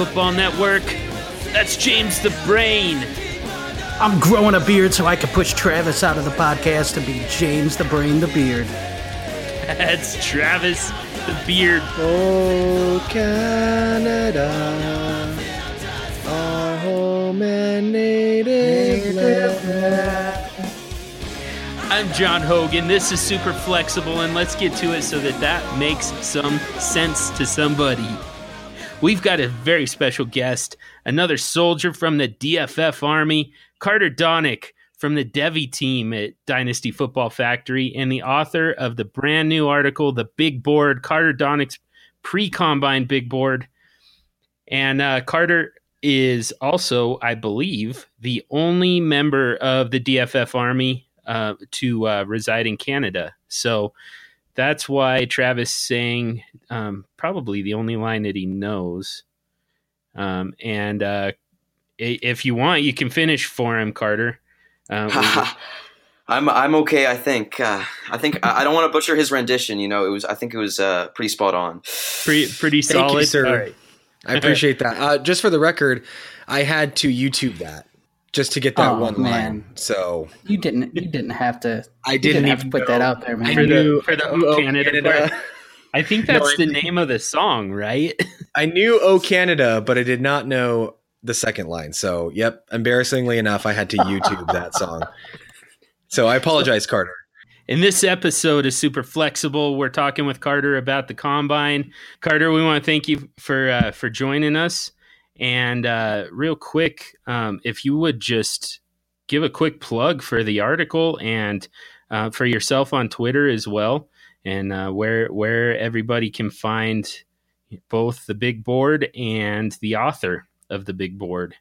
in a Dynasty Football Network. That's James the Brain. I'm growing a beard so I can push Travis out of the podcast and be James the Brain the Beard. That's Travis the Beard. Oh, Canada, our home and native land. I'm John Hogan. This is Super Flexible, and let's get to it so that that makes some sense to somebody. We've got a very special guest, another soldier from the DFF Army, Carter Donnick from the Devy team at Dynasty Football Factory, and the author of the brand new article, The Big Board, Carter Donnick's pre combine big board. And uh, Carter is also, I believe, the only member of the DFF Army uh, to uh, reside in Canada. So that's why Travis saying um, probably the only line that he knows. Um, and uh, if you want, you can finish for him, Carter. Uh, I'm I'm okay. I think uh, I think I don't want to butcher his rendition. You know, it was I think it was uh, pretty spot on. Pretty pretty solid, Thank you, sir. All right. I appreciate that. Uh, just for the record, I had to YouTube that just to get that Oh, one man. line. So You didn't. You didn't have to. I didn't, didn't have to even put that out there, man. For the, knew- for the I knew O O Canada, Canada. I think that's No, I the name of the song, right? I knew "Oh Canada," but I did not know the second line. So, yep, embarrassingly enough, I had to YouTube that song. So I apologize, Carter. In this episode is super flexible. We're talking with Carter about the combine. Carter, we want to thank you for uh, for joining us. And uh, real quick, um, if you would just give a quick plug for the article and uh, for yourself on Twitter as well, and uh, where where everybody can find both the big board and the author of the big board.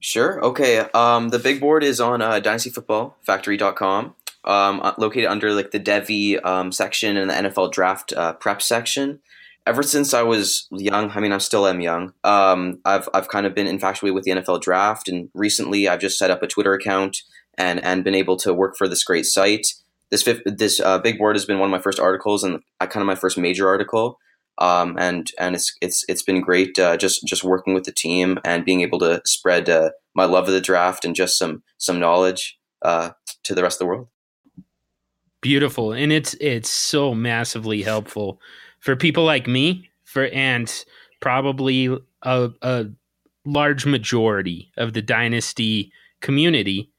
Sure. Okay. Um, the big board is on uh, dynastyfootballfactory.com. Um, uh, located under like the Devy um, section and the NFL draft uh, prep section. Ever since I was young, I mean, I still am young. Um, I've I've kind of been infatuated with the NFL draft, and recently I've just set up a Twitter account and and been able to work for this great site. This fifth, this uh, big board has been one of my first articles and uh, kind of my first major article. Um, and and it's it's it's been great uh, just just working with the team and being able to spread uh, my love of the draft and just some some knowledge uh, to the rest of the world. beautiful and it's it's so massively helpful for people like me for and probably a, a large majority of the dynasty community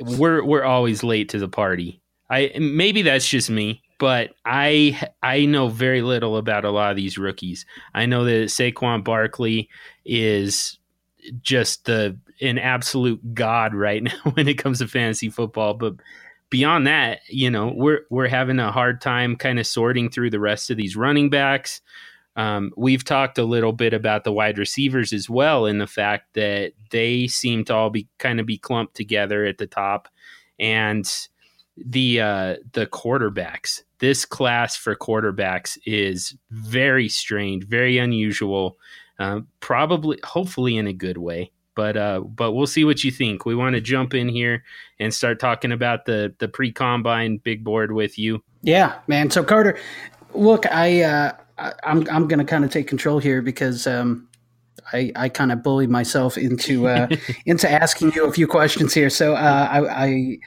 we're we're always late to the party. I maybe that's just me but i i know very little about a lot of these rookies. I know that Saquon Barkley is just the an absolute god right now when it comes to fantasy football but beyond that, you know, we're we're having a hard time kind of sorting through the rest of these running backs. Um, we've talked a little bit about the wide receivers as well, in the fact that they seem to all be kind of be clumped together at the top, and the uh, the quarterbacks. This class for quarterbacks is very strange, very unusual. Um, probably, hopefully, in a good way. But uh, but we'll see what you think. We want to jump in here and start talking about the the pre combine big board with you. Yeah, man. So Carter, look, I, uh, I'm I'm gonna kind of take control here because um, I I kind of bullied myself into uh, into asking you a few questions here. So uh, I, I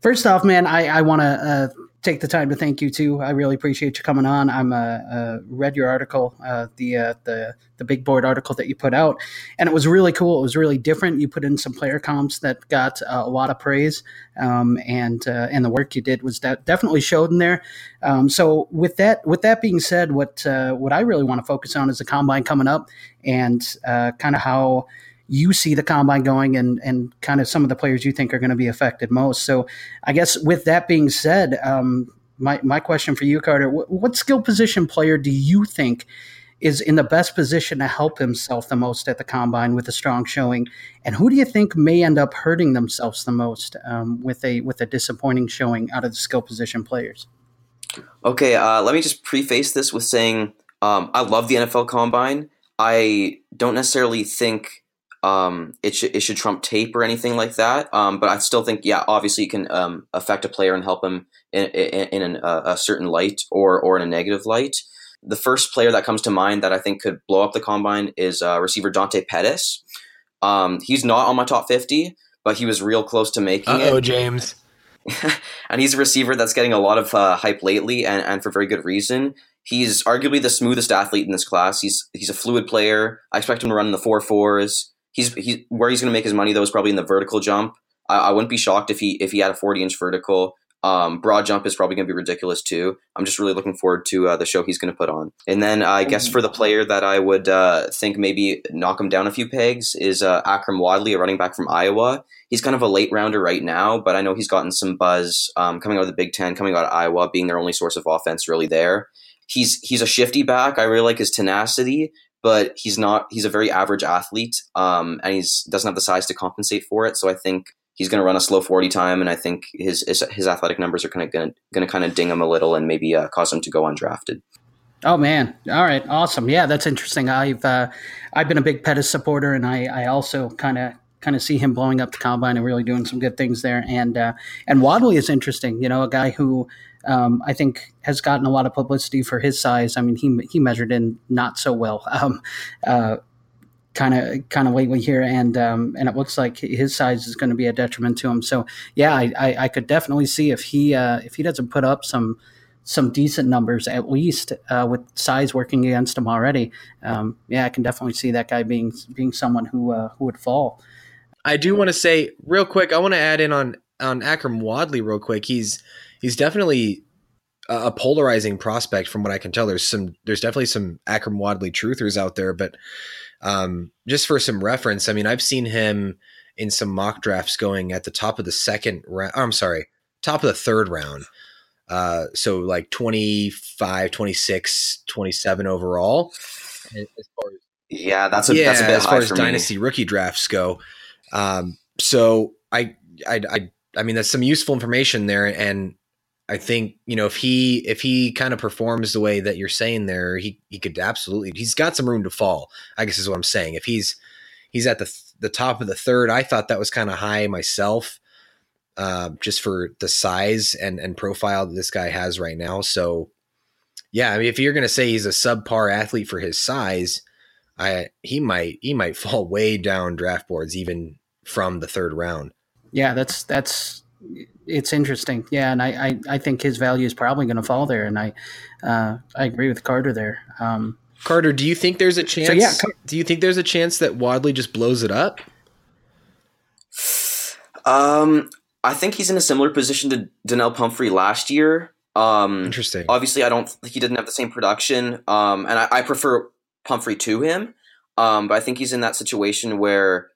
first off, man, I I want to uh, take the time to thank you too. I really appreciate you coming on. I'm uh, uh read your article, uh, the uh, the the big board article that you put out, and it was really cool. It was really different. You put in some player comps that got uh, a lot of praise, um, and uh, and the work you did was de- definitely showed in there. Um, so with that with that being said, what uh, what I really want to focus on is the combine coming up, and uh, kind of how you see the combine going and and kind of some of the players you think are going to be affected most. So I guess with that being said, um, my my question for you, Carter, what, what skill position player do you think is in the best position to help himself the most at the combine with a strong showing, and who do you think may end up hurting themselves the most um, with a with a disappointing showing out of the skill position players? Okay, uh, let me just preface this with saying um, I love the NFL Combine. I don't necessarily think um, it should it should trump tape or anything like that. Um, but I still think, yeah, obviously, it can um, affect a player and help him in, in, in an, uh, a certain light or or in a negative light. the first player that comes to mind that I think could blow up the combine is uh, receiver Dante Pettis. Um, he's not on my top 50, but he was real close to making Uh-oh, it. James. and he's a receiver that's getting a lot of uh, hype lately, and, and for very good reason. He's arguably the smoothest athlete in this class. He's he's a fluid player. I expect him to run in the four fours. He's he, where he's going to make his money though is probably in the vertical jump. I, I wouldn't be shocked if he if he had a forty inch vertical. Um, broad jump is probably going to be ridiculous too. I'm just really looking forward to uh, the show he's going to put on. And then uh, I guess for the player that I would uh, think maybe knock him down a few pegs is uh, Akrum Wadley, a running back from Iowa. He's kind of a late rounder right now, but I know he's gotten some buzz um, coming out of the Big Ten, coming out of Iowa, being their only source of offense really there. He's he's a shifty back. I really like his tenacity, but he's not. He's a very average athlete, um, and he's doesn't have the size to compensate for it. So I think he's going to run a slow 40 time and i think his his, his athletic numbers are kind of going to kind of ding him a little and maybe uh, cause him to go undrafted Oh man! All right, awesome. Yeah, that's interesting. I've uh, I've been a big Pettis supporter, and I, I also kind of kind of see him blowing up the combine and really doing some good things there. And uh, and Wadley is interesting. You know, a guy who um, I think has gotten a lot of publicity for his size. I mean, he he measured in not so well. Kind of kind of lately here, and um, and it looks like his size is going to be a detriment to him. So yeah, I, I, I could definitely see if he uh, if he doesn't put up some some decent numbers at least uh, with size working against him already. Um, yeah, I can definitely see that guy being being someone who uh, who would fall. I do want to say real quick. I want to add in on on Akrum Wadley real quick. He's he's definitely a polarizing prospect from what I can tell. There's some there's definitely some Akrum Wadley truthers out there, but um, just for some reference, I mean I've seen him in some mock drafts going at the top of the second round. I'm sorry, top of the third round. Uh, so like 25, 26, 27 overall. As far as, yeah, that's a, yeah, that's a bit as far as for dynasty me. rookie drafts go. Um, so I, I, I, I mean, that's some useful information there. And I think, you know, if he, if he kind of performs the way that you're saying there, he, he could absolutely, he's got some room to fall, I guess is what I'm saying. If he's, he's at the, the top of the third, I thought that was kind of high myself uh, just for the size and and profile that this guy has right now. So, yeah, I mean, if you're to say he's a subpar athlete for his size, I he might he might fall way down draft boards even from the third round. Yeah, that's that's it's interesting. Yeah, and I I, I think his value is probably going to fall there, and I uh, I agree with Carter there. Um, Carter, do you think there's a chance? So yeah, do you think there's a chance that Wadley just blows it up? Um, I think he's in a similar position to Donnel Pumphrey last year. Um, Interesting. Obviously, I don't. He didn't have the same production, um, and I, I, prefer Pumphrey to him. Um, but I think he's in that situation where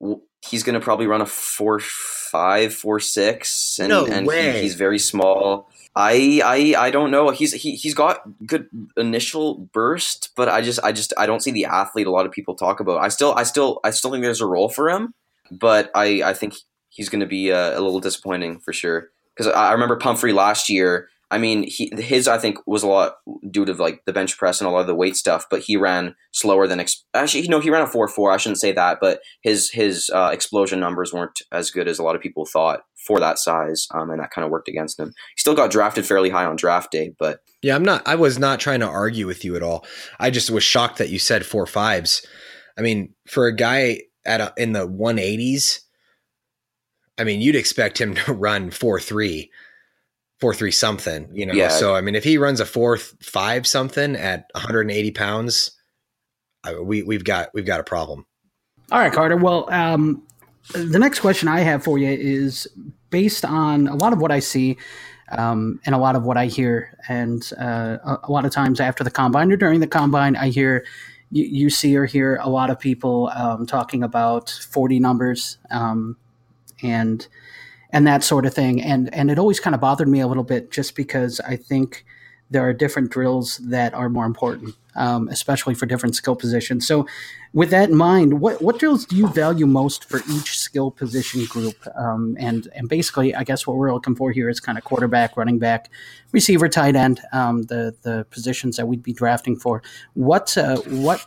w- he's going to probably run a four five, four six, and, no and. He, he's very small. I, I I don't know. He's he he's got good initial burst, but I just I just I don't see the athlete a lot of people talk about. I still I still I still think there's a role for him, but I I think he's going to be uh, a little disappointing for sure. Because I remember Pumphrey last year. I mean, he, his I think was a lot due to like the bench press and a lot of the weight stuff, but he ran slower than ex- actually. No, he ran a four four. I shouldn't say that, but his his uh, explosion numbers weren't as good as a lot of people thought for that size, um, and that kind of worked against him. He still got drafted fairly high on draft day, but yeah, I'm not. I was not trying to argue with you at all. I just was shocked that you said four fives. I mean, for a guy at a, in the 180s I mean, you'd expect him to run four three, four three something, you know. Yeah. So I mean, if he runs a four five something at 180 pounds, I, we we've got we've got a problem. All right, Carter. Well, um, the next question I have for you is based on a lot of what I see. Um, and a lot of what I hear, and uh, a, a, lot of times after the combine or during the combine, I hear you, you see or hear a lot of people um, talking about 40 numbers, um, and and that sort of thing. And and it always kind of bothered me a little bit just because I think there are different drills that are more important, um, especially for different skill positions. So, with that in mind, what what drills do you value most for each skill position group? Um, and and basically, I guess what we're looking for here is kind of quarterback, running back, receiver, tight end, um, the the positions that we'd be drafting for. What uh, what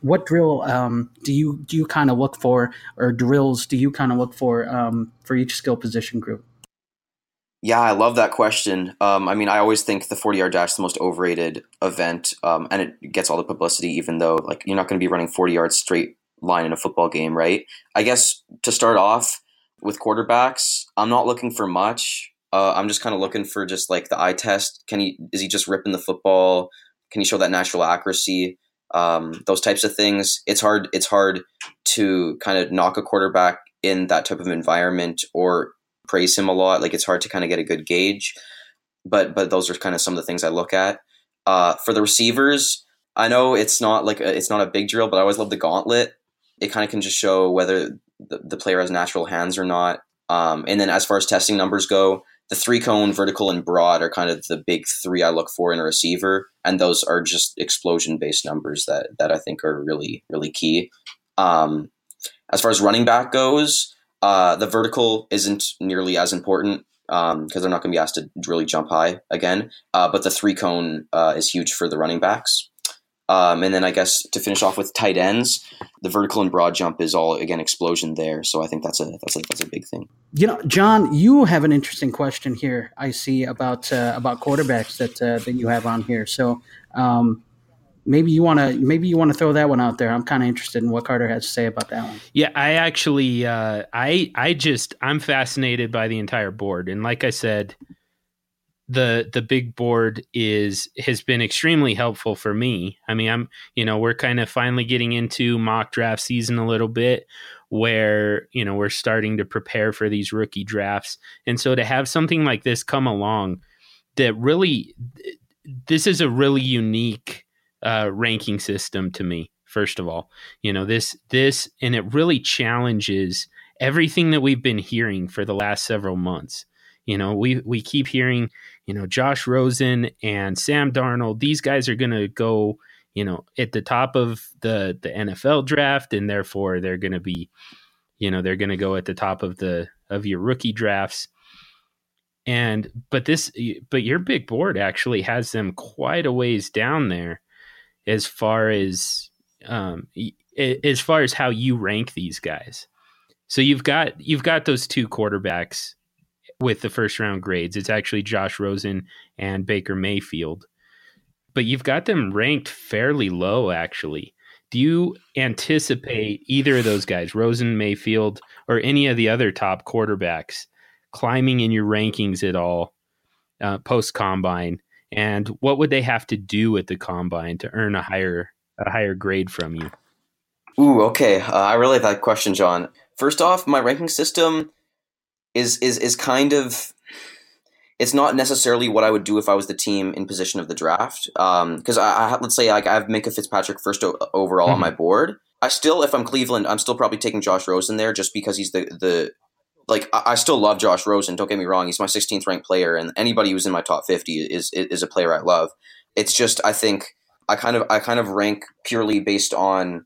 what drill um, do you do you kind of look for, or drills do you kind of look for um, for each skill position group? Yeah, I love that question. Um, I mean, I always think the 40 yard dash is the most overrated event, um, and it gets all the publicity, even though like you're not going to be running 40 yards straight line in a football game, right? I guess to start off with quarterbacks, I'm not looking for much. Uh, I'm just kind of looking for just like the eye test. Can he is he just ripping the football? Can he show that natural accuracy? Um, those types of things. It's hard. It's hard to kind of knock a quarterback in that type of environment or praise him a lot. Like it's hard to kind of get a good gauge. But but those are kind of some of the things I look at. Uh, for the receivers, I know it's not like a, it's not a big drill, but I always love the gauntlet. It kind of can just show whether the, the player has natural hands or not. Um, and then as far as testing numbers go, the three cone, vertical, and broad are kind of the big three I look for in a receiver, and those are just explosion based numbers that that I think are really really key. Um, as far as running back goes, uh, the vertical isn't nearly as important because um, they're not going to be asked to really jump high again. Uh, but the three cone uh, is huge for the running backs. Um, and then I guess to finish off with tight ends, the vertical and broad jump is all again explosion there. So I think that's a that's a that's a big thing. You know, John, you have an interesting question here. I see about uh, about quarterbacks that uh, that you have on here. So um, maybe you want to maybe you want to throw that one out there. I'm kind of interested in what Carter has to say about that one. Yeah, I actually uh, I I just I'm fascinated by the entire board, and like I said, the the big board is has been extremely helpful for me. I mean, I'm you know we're kind of finally getting into mock draft season a little bit where you know we're starting to prepare for these rookie drafts and so to have something like this come along that really this is a really unique uh, ranking system to me. First of all, you know this this and it really challenges everything that we've been hearing for the last several months. You know, we we keep hearing, you know, Josh Rosen and Sam Darnold. These guys are going to go, you know, at the top of the the NFL draft, and therefore they're going to be, you know, they're going to go at the top of the of your rookie drafts. And but this, but your big board actually has them quite a ways down there as far as um, as far as how you rank these guys. So you've got you've got those two quarterbacks with the first round grades. It's actually Josh Rosen and Baker Mayfield. But you've got them ranked fairly low actually. Do you anticipate either of those guys, Rosen, Mayfield, or any of the other top quarterbacks, climbing in your rankings at all uh, post combine and what would they have to do at the combine to earn a higher a higher grade from you? Ooh, okay. Uh, I really like that question, John. First off, my ranking system is is is kind of it's not necessarily what I would do if I was the team in position of the draft. Because um, I, I, let's say like I have Minkah Fitzpatrick first o- overall mm-hmm. on my board. I still, if I'm Cleveland, I'm still probably taking Josh Rosen there just because he's the the like I, still love Josh Rosen. Don't get me wrong; he's my 16th ranked player, and anybody who's in my top 50 is is a player I love. It's just I think I kind of I kind of rank purely based on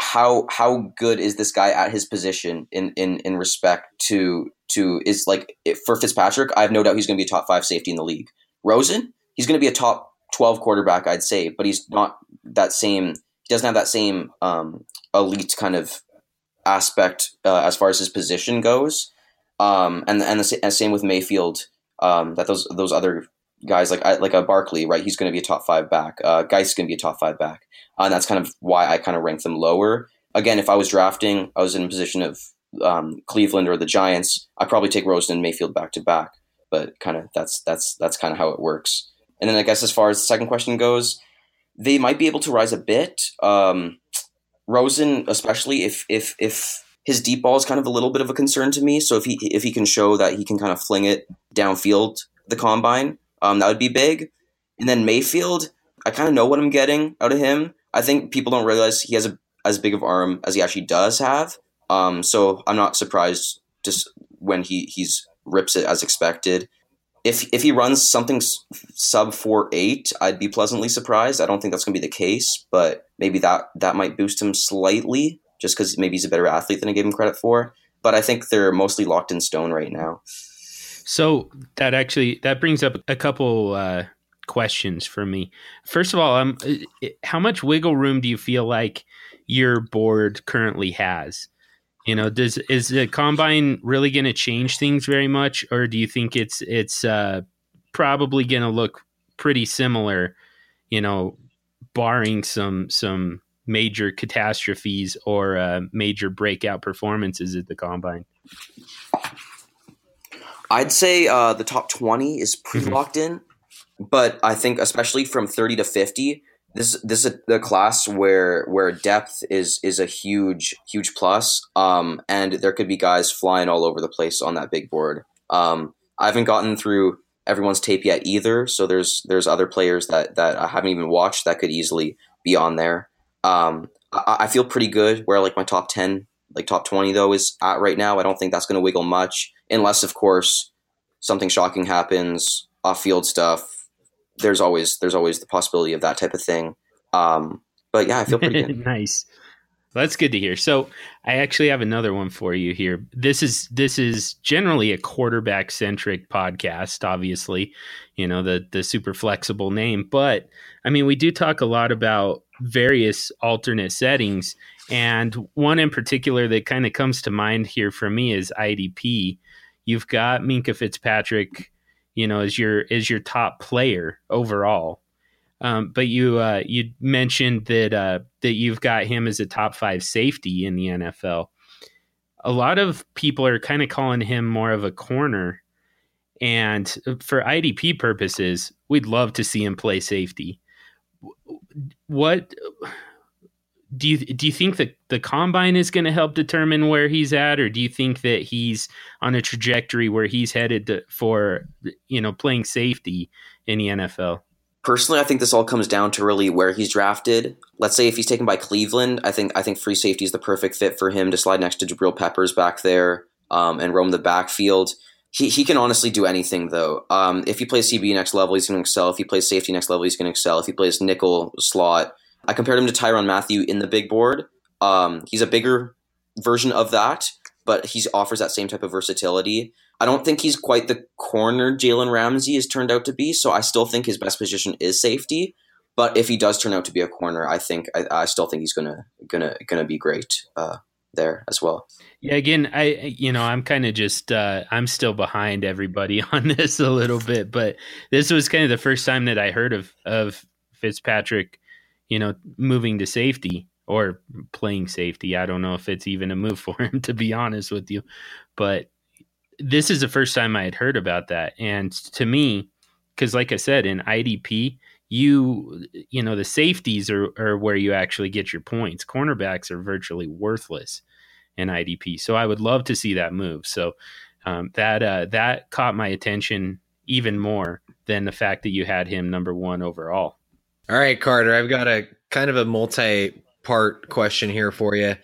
how how good is this guy at his position in in in respect to to is like for Fitzpatrick. I have no doubt he's going to be a top five safety in the league. Rosen, he's going to be a top 12 quarterback, I'd say, but he's not that same. He doesn't have that same um, elite kind of aspect uh, as far as his position goes. Um, and and the and same with Mayfield. Um, that those those other guys like like a Barkley, right? He's going to be a top five back. Uh, Guice going to be a top five back, uh, and that's kind of why I kind of rank them lower. Again, if I was drafting, I was in a position of um, Cleveland or the Giants. I probably take Rosen and Mayfield back to back, but kind of that's that's that's kind of how it works. And then I guess as far as the second question goes, they might be able to rise a bit. Um, Rosen, especially if if if his deep ball is kind of a little bit of a concern to me. So if he if he can show that he can kind of fling it downfield the combine, um, that would be big. And then Mayfield, I kind of know what I'm getting out of him. I think people don't realize he has a as big of arm as he actually does have. Um, so I'm not surprised just when he he's rips it as expected if if he runs something sub four eight, I'd be pleasantly surprised. I don't think that's going to be the case, but maybe that that might boost him slightly, just because maybe he's a better athlete than I gave him credit for. But I think they're mostly locked in stone right now. So that actually that brings up a couple uh, questions for me. First of all, um, how much wiggle room do you feel like your board currently has? You know, does is the combine really going to change things very much, or do you think it's it's uh, probably going to look pretty similar? You know, barring some some major catastrophes or uh, major breakout performances at the combine. I'd say uh, the top twenty is pretty mm-hmm. locked in, but I think especially from thirty to fifty, this this is a, a, class where where depth is is a huge huge plus. Um, and there could be guys flying all over the place on that big board. Um, I haven't gotten through everyone's tape yet either, so there's there's other players that that I haven't even watched that could easily be on there. Um, I, I feel pretty good where like my top ten, like top twenty though is at right now. I don't think that's going to wiggle much unless, of course, something shocking happens, off field stuff there's always there's always the possibility of that type of thing. Um, but yeah, I feel pretty good. nice. that's good to hear. So I actually have another one for you here. This is this is generally a quarterback centric podcast, obviously, you know, the the super flexible name. But I mean we do talk a lot about various alternate settings. And one in particular that kind of comes to mind here for me is IDP. You've got Minkah Fitzpatrick you know, as your as your top player overall. Um, but you uh, you mentioned that uh, that you've got him as a top five safety in the NFL. A lot of people are kind of calling him more of a corner, and for IDP purposes, we'd love to see him play safety. What do you do you think that the combine is going to help determine where he's at, or do you think that he's on a trajectory where he's headed to, for you know playing safety in the NFL? Personally, I think this all comes down to really where he's drafted. Let's say if he's taken by Cleveland, I think I think free safety is the perfect fit for him to slide next to Jabril Peppers back there um, and roam the backfield. He, he can honestly do anything though. Um, if he plays CB next level, he's going to excel. If he plays safety next level, he's going to excel. If he plays nickel slot, I compared him to Tyrann Mathieu in the big board. Um, he's a bigger version of that, but he offers that same type of versatility. I don't think he's quite the corner Jalen Ramsey has turned out to be, so I still think his best position is safety. But if he does turn out to be a corner, I think I, I still think he's gonna gonna gonna be great uh, there as well. Yeah, again, I you know I'm kind of just uh, I'm still behind everybody on this a little bit, but this was kind of the first time that I heard of of Fitzpatrick you know, moving to safety or playing safety. I don't know if it's even a move for him, to be honest with you. But this is the first time I had heard about that. And to me, because like I said, in IDP, you you know the safeties are, are where you actually get your points. Cornerbacks are virtually worthless in IDP. So I would love to see that move. So um, that uh, that caught my attention even more than the fact that you had him number one overall. All right, Carter, I've got a kind of a multi-part question here for you,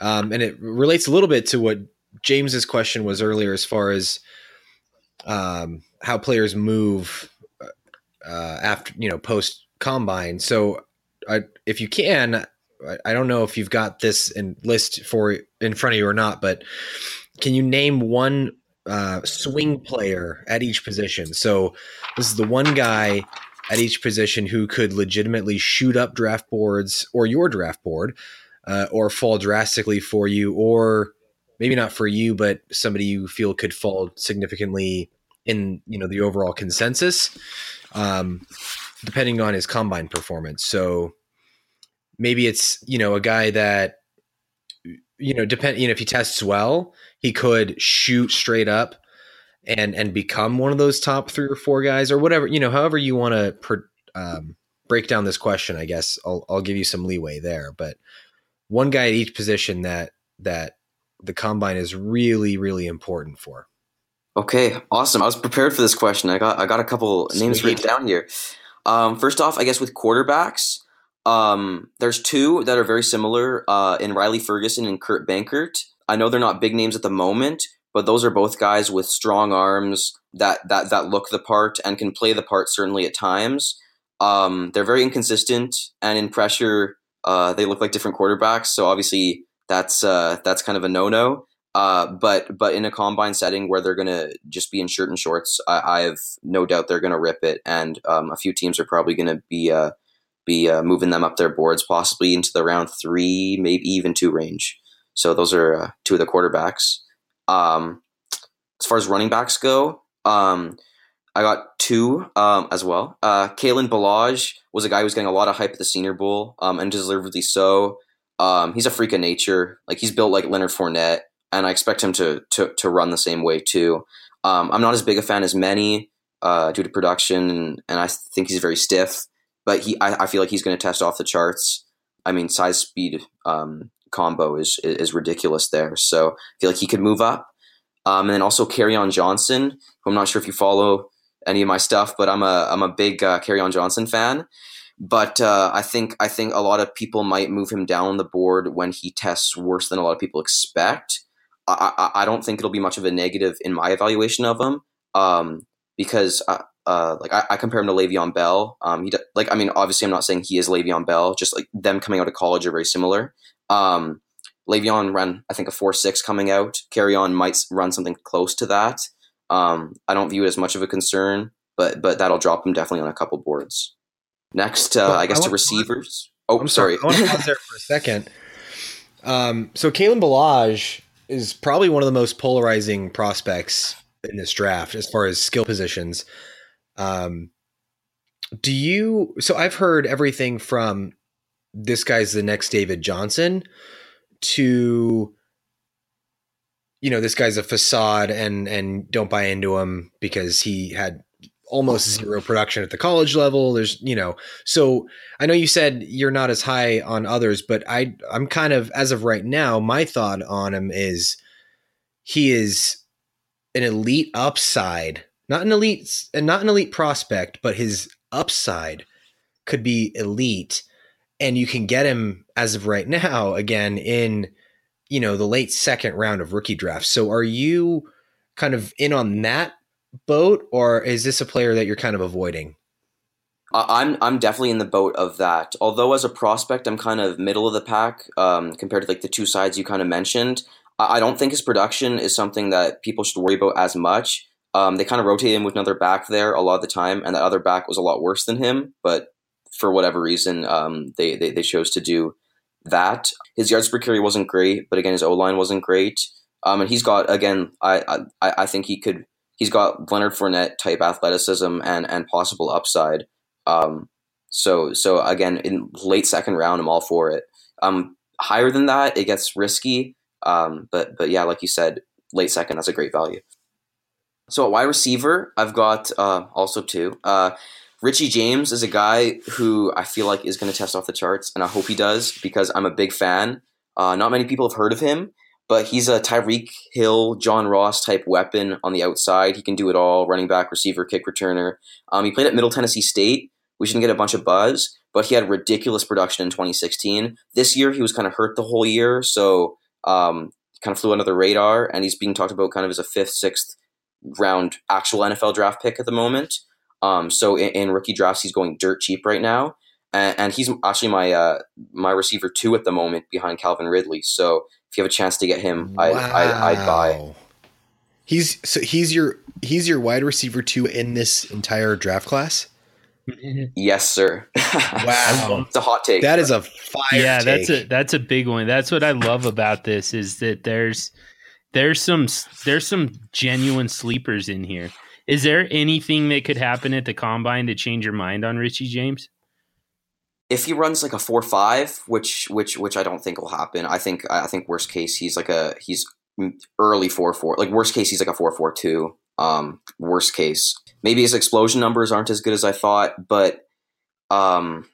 um, and it relates a little bit to what James's question was earlier, as far as um, how players move uh, after you know post combine. So, I, if you can, I, I don't know if you've got this in list for in front of you or not, but can you name one uh, swing player at each position? So, this is the one guy at each position who could legitimately shoot up draft boards or your draft board uh, or fall drastically for you or maybe not for you but somebody you feel could fall significantly in you know the overall consensus um, depending on his combine performance. So maybe it's you know a guy that you know depend you know if he tests well he could shoot straight up and and become one of those top three or four guys or whatever you know however you want to um, break down this question i guess I'll, I'll give you some leeway there but one guy at each position that that the combine is really really important for. Okay awesome. I was prepared for this question. I got i got a couple Sweet. names written down here. Um, first off i guess with quarterbacks um, there's two that are very similar uh, in riley ferguson and kurt benkert. I know they're not big names at the moment but those are both guys with strong arms that that that look the part and can play the part certainly at times. Um, they're very inconsistent, and in pressure, uh, they look like different quarterbacks. So obviously, that's uh, that's kind of a no no. Uh, but but in a combine setting where they're gonna just be in shirt and shorts, I, I have no doubt they're gonna rip it, and um, a few teams are probably gonna be uh, be uh, moving them up their boards, possibly into the round three, maybe even two range. So those are uh, two of the quarterbacks. Um, as far as running backs go, um, I got two um, as well. Uh, Kalen Ballage was a guy who was getting a lot of hype at the Senior Bowl, um, and deservedly so. Um, he's a freak of nature. Like he's built like Leonard Fournette, and I expect him to to, to run the same way too. Um, I'm not as big a fan as many uh, due to production, and, and I think he's very stiff. But he, I, I feel like he's going to test off the charts. I mean, size speed um, combo is is ridiculous there. So I feel like he could move up. Um, and then also Kerryon Johnson, who I'm not sure if you follow any of my stuff, but I'm a I'm a big uh, Kerryon Johnson fan. But uh, I think I think a lot of people might move him down the board when he tests worse than a lot of people expect. I, I, I don't think it'll be much of a negative in my evaluation of him um, because uh, uh, like I, I, compare him to Le'Veon Bell. Um, he like I mean obviously I'm not saying he is Le'Veon Bell. Just like them coming out of college are very similar. Um, Le'Veon ran I think a four six coming out. Kerryon might run something close to that. Um, I don't view it as much of a concern, but but that'll drop him definitely on a couple boards. Next, uh, well, I guess I to receivers. Oh, I'm sorry. sorry. I want to pause there for a second. Um, so Kalen Ballage is probably one of the most polarizing prospects in this draft as far as skill positions. Um, do you? So I've heard everything from this guy's the next David Johnson to you know this guy's a facade and and don't buy into him because he had almost zero production at the college level. There's, you know, so I know you said you're not as high on others, but I I'm kind of as of right now, my thought on him is he is an elite upside, not an elite and not an elite prospect, but his upside could be elite and you can get him as of right now again in you know the late second round of rookie drafts. So are you kind of in on that boat, or is this a player that you're kind of avoiding? I'm I'm definitely in the boat of that. Although as a prospect, I'm kind of middle of the pack um, compared to like the two sides you kind of mentioned. I, I don't think his production is something that people should worry about as much. Um, they kind of rotate him with another back there a lot of the time, and that other back was a lot worse than him. But for whatever reason, um, they, they they chose to do that. His yards per carry wasn't great, but again, his O line wasn't great. Um, and he's got again, I, I I think he could he's got Leonard Fournette type athleticism and and possible upside. Um, so so again, in late second round, I'm all for it. Um, higher than that, it gets risky. Um, but but yeah, like you said, late second, that's a great value. So at wide receiver, I've got uh, also two. Uh, Richie James is a guy who I feel like is going to test off the charts, and I hope he does because I'm a big fan. Uh, not many people have heard of him, but he's a Tyreek Hill, John Ross type weapon on the outside. He can do it all running back, receiver, kick returner. Um, he played at Middle Tennessee State. We shouldn't get a bunch of buzz, but he had ridiculous production in 2016. This year, he was kind of hurt the whole year, so um, kind of flew under the radar, and he's being talked about kind of as a fifth, sixth round actual NFL draft pick at the moment. Um, so in, in, rookie drafts, he's going dirt cheap right now, and, and he's actually my uh, my receiver two at the moment behind Calvin Ridley. So if you have a chance to get him, wow. I, I I'd buy. He's so he's your he's your wide receiver two in this entire draft class. yes, sir. wow, it's a hot take. That is a fire. Yeah, take. that's a that's a big one. That's what I love about this is that there's there's some there's some genuine sleepers in here. Is there anything that could happen at the combine to change your mind on Richie James? if he runs like a four five, which which which I don't think will happen. I think I think worst case he's like a he's early four four. Like worst case he's like a four four two. Um, worst case maybe his explosion numbers aren't as good as I thought, but um,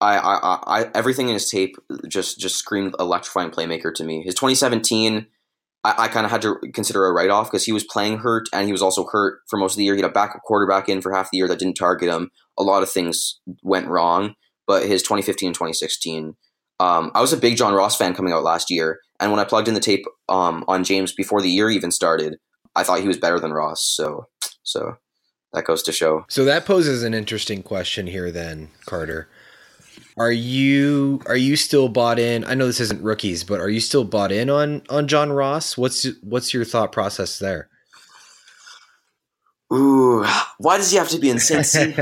I, I, I everything in his tape just just screamed electrifying playmaker to me. His 2017. I, I kind of had to consider a write off because he was playing hurt and he was also hurt for most of the year. He had a backup quarterback in for half the year that didn't target him. A lot of things went wrong but his 2015 and 2016. Um, I was a big John Ross fan coming out last year, and when I plugged in the tape um, on James before the year even started, I thought he was better than Ross. So, so that goes to show. So that poses an interesting question here, then, Carter. Are you are you still bought in? I know this isn't rookies, but are you still bought in on on John Ross? What's what's your thought process there? Ooh, why does he have to be in Cincy?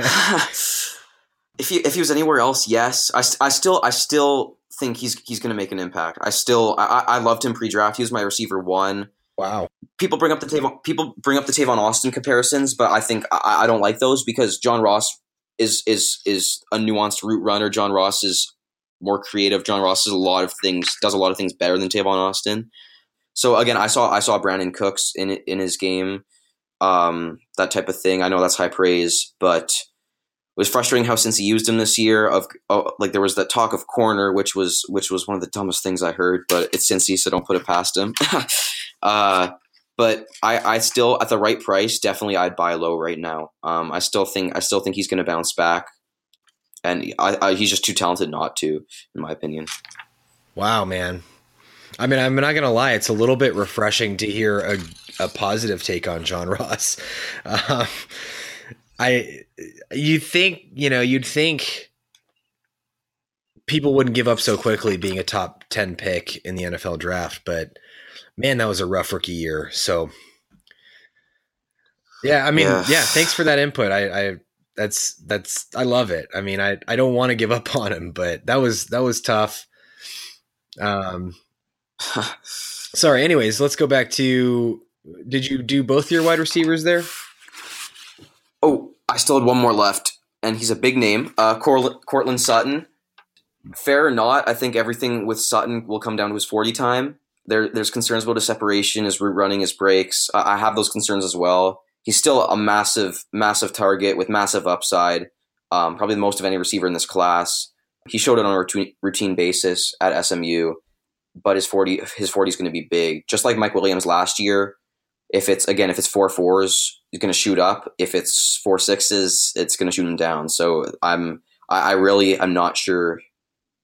if he if he was anywhere else, yes. I, I still I still think he's he's going to make an impact. I still I, I loved him pre-draft. He was my receiver one. Wow. People bring up the Tavon, people bring up the Tavon Austin comparisons, but I think I, I don't like those because John Ross is is is a nuanced route runner. John Ross is more creative. John Ross does a lot of things does a lot of things better than Tavon Austin. So again, I saw I saw Brandin Cooks in in his game, um, that type of thing. I know that's high praise, but it was frustrating how Cincy used him this year of oh, like there was that talk of corner, which was which was one of the dumbest things I heard. But it's Cincy, so don't put it past him. uh, but I, I still at the right price, definitely I'd buy low right now. Um, I still think I still think he's going to bounce back, and I, I, he's just too talented not to, in my opinion. Wow, man. I mean, I'm not gonna lie; it's a little bit refreshing to hear a, a positive take on John Ross. Um, I, you think, you know, you'd think people wouldn't give up so quickly being a top ten pick in the NFL draft, but man, that was a rough rookie year. So, yeah, I mean, yeah, yeah thanks for that input. I, I that's that's I love it. I mean, I I don't want to give up on him, but that was that was tough. Um, sorry. Anyways, let's go back to. Did you do both your wide receivers there? Oh, I still had one more left, and he's a big name. Uh, Courtland Sutton. Fair or not, I think everything with Sutton will come down to his forty time. There, there's concerns about his separation, his route running, his breaks. I, I have those concerns as well. He's still a massive, massive target with massive upside. Um, probably the most of any receiver in this class. He showed it on a routine, basis at SMU but his 40 his 40 is going to be big just like mike williams last year if it's again if it's four fours he's going to shoot up if it's four sixes it's going to shoot him down so i'm i, I really am not sure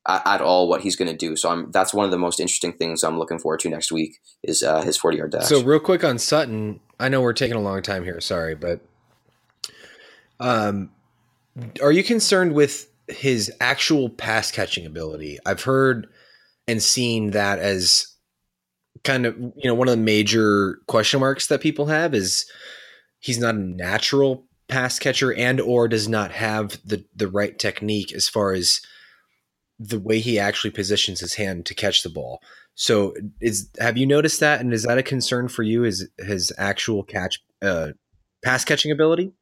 at, all what he's going to do. So i'm that's one of the most interesting things i'm looking forward to next week is uh, his 40 yard dash. So real quick on sutton i know we're taking a long time here sorry but um are you concerned with his actual pass catching ability? I've heard and seen that as kind of you know one of the major question marks that people have is he's not a natural pass catcher and or does not have the the right technique as far as the way he actually positions his hand to catch the ball. So is have you noticed that and is that a concern for you is his actual catch uh pass catching ability?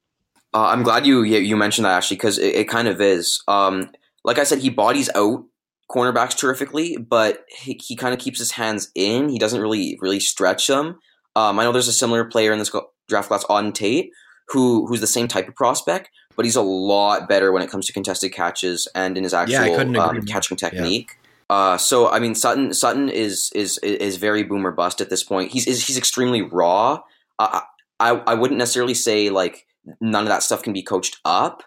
Uh, I'm glad you you mentioned that actually because it, it, kind of is. Um, like I said, he bodies out cornerbacks terrifically, but he, he kind of keeps his hands in. He doesn't really really stretch them. Um, I know there's a similar player in this draft class, Auden Tate, who who's the same type of prospect, but he's a lot better when it comes to contested catches and in his actual yeah, um, catching technique. Yeah. Uh, so I mean Sutton Sutton is is is very boomer bust at this point. He's he's extremely raw. Uh, I I wouldn't necessarily say like none of that stuff can be coached up,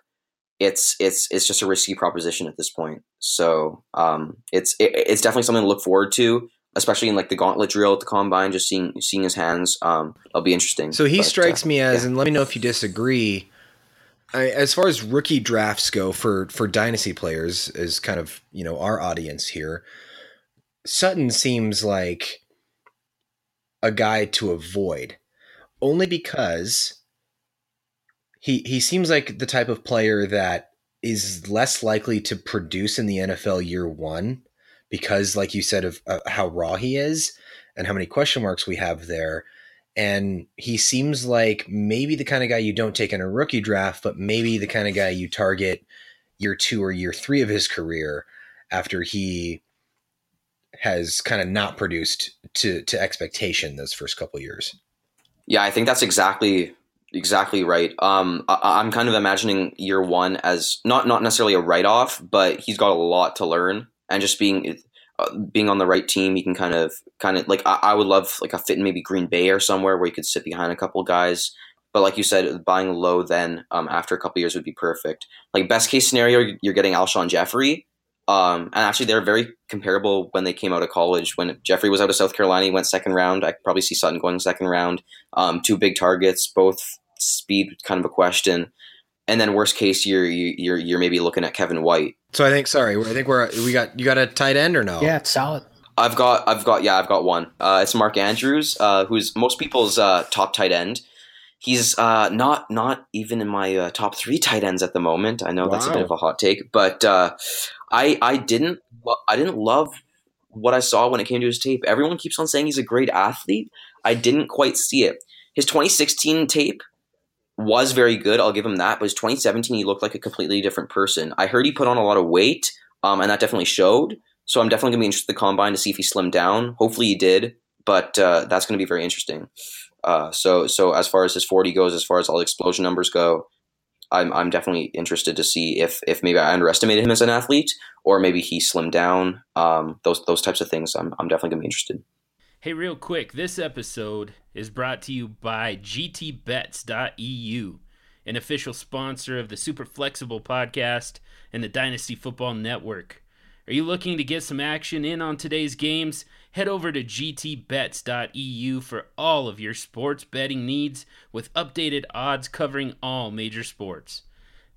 it's it's it's just a risky proposition at this point. So um, it's it, it's definitely something to look forward to, especially in like the gauntlet drill at the combine. Just seeing seeing his hands, um, that'll be interesting. So he but, strikes uh, me as, yeah. and let me know if you disagree. I, as far as rookie drafts go for for dynasty players, is kind of you know our audience here. Sutton seems like a guy to avoid, only because he he seems like the type of player that is less likely to produce in the NFL year one because, like you said, of uh, how raw he is and how many question marks we have there. And he seems like maybe the kind of guy you don't take in a rookie draft, but maybe the kind of guy you target year two or year three of his career after he has kind of not produced to to expectation those first couple years. Yeah, I think that's exactly exactly right. Um, I, am kind of imagining year one as not not necessarily a write off, but he's got a lot to learn, and just being uh, being on the right team, he can kind of kind of like I, I, would love like a fit in maybe Green Bay or somewhere where he could sit behind a couple guys. But like you said, buying low then um, after a couple years would be perfect. Like best case scenario, you're getting Alshon Jeffery. Um, and actually, they're very comparable when they came out of college. When Jeffery was out of South Carolina, he went second round. I could probably see Sutton going second round. Um, two big targets, both speed kind of a question. And then worst case, you're you're you're maybe looking at Kevin White. So I think sorry, I think we're we got you got a tight end or no? Yeah, it's solid. I've got I've got yeah I've got one. Uh, it's Mark Andrews, uh, who's most people's uh, top tight end. He's uh, not not even in my uh, top three tight ends at the moment. I know wow. that's a bit of a hot take, but uh, I I didn't I didn't love what I saw when it came to his tape. Everyone keeps on saying he's a great athlete. I didn't quite see it. His 2016 tape was very good. I'll give him that. But his 2017, he looked like a completely different person. I heard he put on a lot of weight, um, and that definitely showed. So I'm definitely gonna be interested in the combine to see if he slimmed down. Hopefully he did, but uh, that's gonna be very interesting. Uh, so so as far as his 40 goes, as far as all the explosion numbers go, I'm I'm definitely interested to see if if maybe I underestimated him as an athlete or maybe he slimmed down. Um, those those types of things. I'm I'm definitely gonna be interested. Hey, real quick, this episode is brought to you by GTBets.eu, an official sponsor of the Super Flexible podcast and the Dynasty Football Network. Are you looking to get some action in on today's games? Head over to gtbets.eu for all of your sports betting needs with updated odds covering all major sports.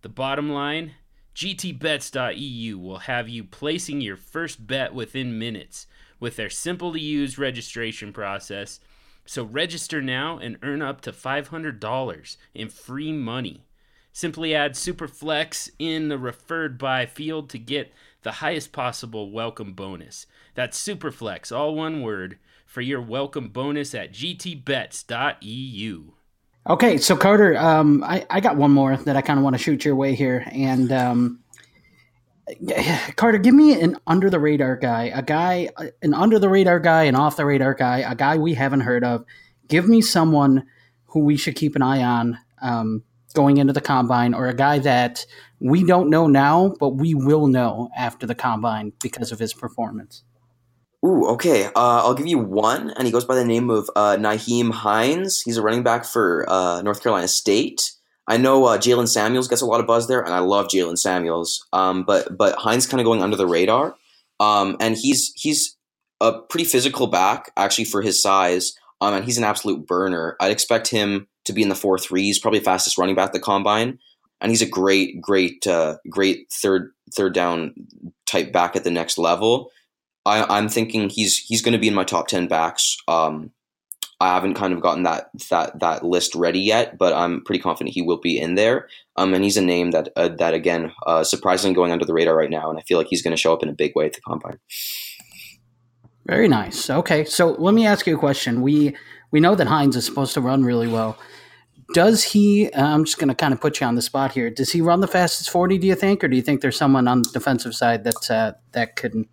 The bottom line gtbets.eu will have you placing your first bet within minutes with their simple to use registration process. So register now and earn up to $500 in free money. Simply add Superflex in the referred by field to get the highest possible welcome bonus. That's Superflex, all one word, for your welcome bonus at gtbets.eu. Okay, so Carter, um, I, I got one more that I kind of want to shoot your way here. And um, Carter, give me an under the radar guy, a guy, an under the radar guy, an off the radar guy, a guy we haven't heard of. Give me someone who we should keep an eye on um, going into the combine, or a guy that we don't know now, but we will know after the combine because of his performance. Ooh, okay. Uh, I'll give you one, and he goes by the name of uh, Nyheim Hines. He's a running back for uh, North Carolina State. I know uh, Jaylen Samuels gets a lot of buzz there, and I love Jaylen Samuels. Um, but but Hines kind of going under the radar, um, and he's he's a pretty physical back actually for his size. Um, and he's an absolute burner. I'd expect him to be in the four threes, probably fastest running back the combine, and he's a great, great, uh, great third third down type back at the next level. I, am thinking he's he's going to be in my top ten backs. Um, I haven't kind of gotten that that that list ready yet, but I'm pretty confident he will be in there. Um, and he's a name that uh, that again, uh, surprisingly going under the radar right now, and I feel like he's going to show up in a big way at the combine. Very nice. Okay, so let me ask you a question. We we know that Hines is supposed to run really well. Does he? Uh, I'm just going to kind of put you on the spot here. Does he run the fastest forty? Do you think, or do you think there's someone on the defensive side that uh, that could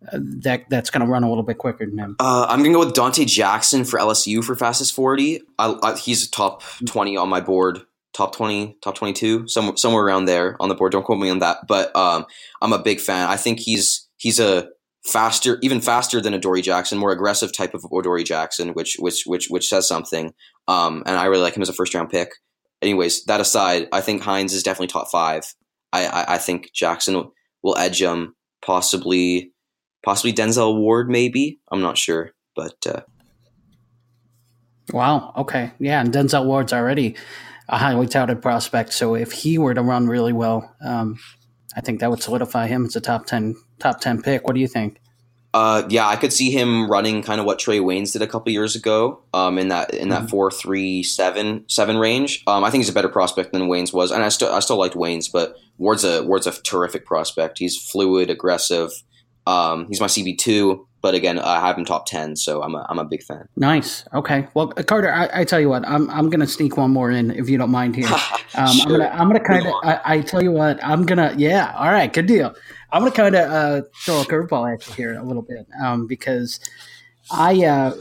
that that's going to run a little bit quicker than him. Uh, I'm going to go with Donte Jackson for LSU for fastest 40. I, I, he's top 20 on my board, top 20, top 22, somewhere somewhere around there on the board. Don't quote me on that, but um, I'm a big fan. I think he's he's a faster, even faster than Adoree Jackson, more aggressive type of Adoree Jackson, which which which which says something. Um, and I really like him as a first round pick. Anyways, that aside, I think Hines is definitely top five. I, I, I think Jackson will edge him possibly possibly Denzel Ward, maybe. I'm not sure, but. Uh, wow. Okay. Yeah, and Denzel Ward's already a highly touted prospect. So if he were to run really well, um, I think that would solidify him as a top ten top ten pick. What do you think? Uh, yeah, I could see him running kind of what Trey Waynes did a couple years ago, um, in that in that mm-hmm. four three seven seven range. Um, I think he's a better prospect than Waynes was, and I still I still liked Waynes, but Ward's a Ward's a terrific prospect. He's fluid, aggressive, um, he's my CB two, but again, I have him top ten, so I'm a, I'm a big fan. Nice. Okay. Well, Carter, I, I tell you what, I'm I'm gonna sneak one more in if you don't mind here. Um, sure. I'm gonna I'm gonna kind of I, I, tell you what, I'm gonna yeah. All right, good deal. I'm gonna kind of uh, throw a curveball at you here a little bit um, because I uh,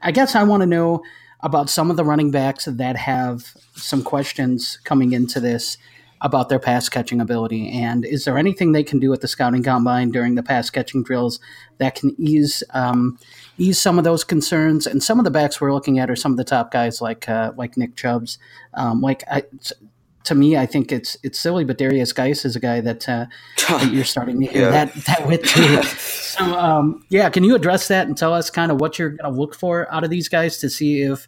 I guess I want to know about some of the running backs that have some questions coming into this about their pass catching ability. And is there anything they can do at the scouting combine during the pass catching drills that can ease um, ease some of those concerns? And some of the backs we're looking at are some of the top guys like uh, like Nick Chubbs. Um, like I, to me, I think it's it's silly, but Derrius Guice is a guy that, uh, that you're starting to hear yeah. that that with too. so um, yeah, can you address that and tell us kind of what you're going to look for out of these guys to see if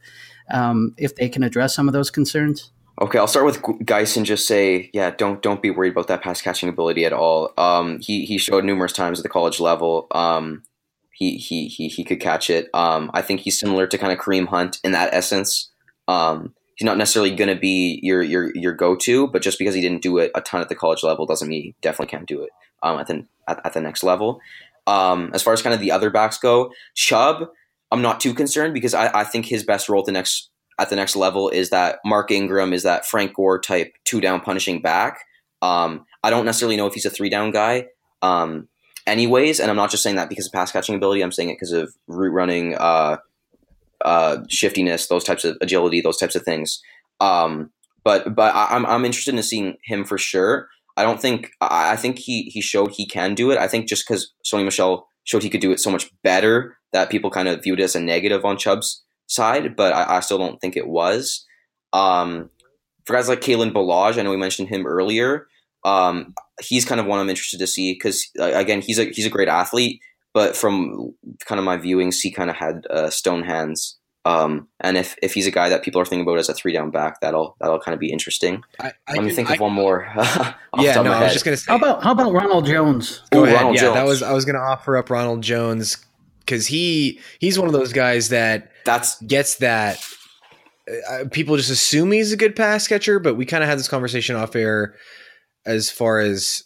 um, if they can address some of those concerns? Okay, I'll start with Guice and just say, yeah, don't don't be worried about that pass catching ability at all. Um, he he showed numerous times at the college level. Um, he he he he could catch it. Um, I think he's similar to kind of Kareem Hunt in that essence. Um, he's not necessarily going to be your your your go to, but just because he didn't do it a ton at the college level doesn't mean he definitely can't do it um, at the at, at the next level. Um, as far as kind of the other backs go, Chubb, I'm not too concerned because I, I think his best role at the next at the next level is that Mark Ingram is that Frank Gore type two down punishing back. Um, I don't necessarily know if he's a three down guy. Um, anyways, and I'm not just saying that because of pass catching ability. I'm saying it because of route running, uh, uh, shiftiness, those types of agility, those types of things. Um, but but I, I'm I'm interested in seeing him for sure. I don't think I, I think he he showed he can do it. I think just because Sony Michel showed he could do it so much better that people kind of viewed it as a negative on Chubb's side, but I, I still don't think it was. Um, for guys like Kalen Ballage, I know we mentioned him earlier. Um, he's kind of one I'm interested to see because uh, again, he's a he's a great athlete, but from kind of my viewings, he kind of had uh, stone hands. Um, and if, if he's a guy that people are thinking about as a three down back, that'll that'll kind of be interesting. I, I Let me can, think I, of one more. yeah, no, I was just gonna say. How about how about Ronald Jones? Go Ooh, ahead. Ronald yeah, Jones. that was I was gonna offer up Ronald Jones because he he's one of those guys that that's gets that. Uh, people just assume he's a good pass catcher, but we kind of had this conversation off air as far as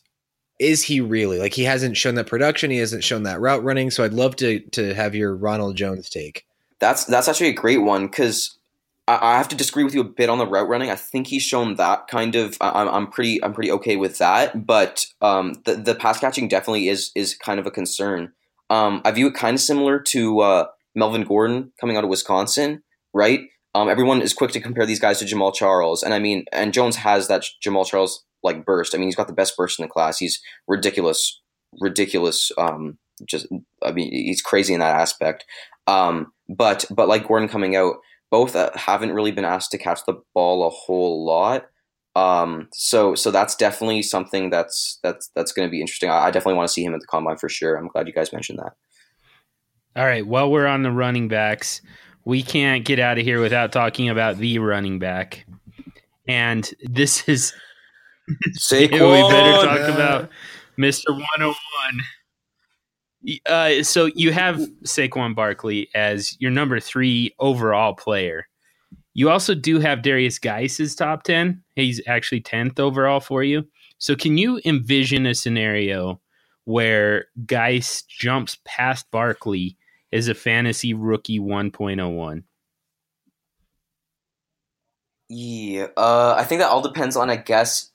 is he really? Like he hasn't shown that production he hasn't shown that route running so i'd love to to have your ronald jones take. That's that's actually a great one because I, I, have to disagree with you a bit on the route running. I think he's shown that kind of I, i'm pretty i'm pretty okay with that but um the, the pass catching definitely is is kind of a concern. Um i view it kind of similar to uh melvin gordon coming out of wisconsin right um, everyone is quick to compare these guys to Jamaal Charles, and I mean, and Jones has that Jamaal Charles like burst. I mean, he's got the best burst in the class. He's ridiculous, ridiculous. Um, just I mean, he's crazy in that aspect. Um, but but like Gordon coming out, both uh, haven't really been asked to catch the ball a whole lot. Um, so so that's definitely something that's that's that's going to be interesting. I, I definitely want to see him at the combine for sure. I'm glad you guys mentioned that. All right. While we're on the running backs. We can't get out of here without talking about the running back. And this is Saquon. we better talk about Mr. 101. Uh, so you have Saquon Barkley as your number three overall player. You also do have Derrius Guice's top 10. He's actually 10th overall for you. So can you envision a scenario where Guice jumps past Barkley as a fantasy rookie 1.01? Yeah, uh, I think that all depends on, I guess,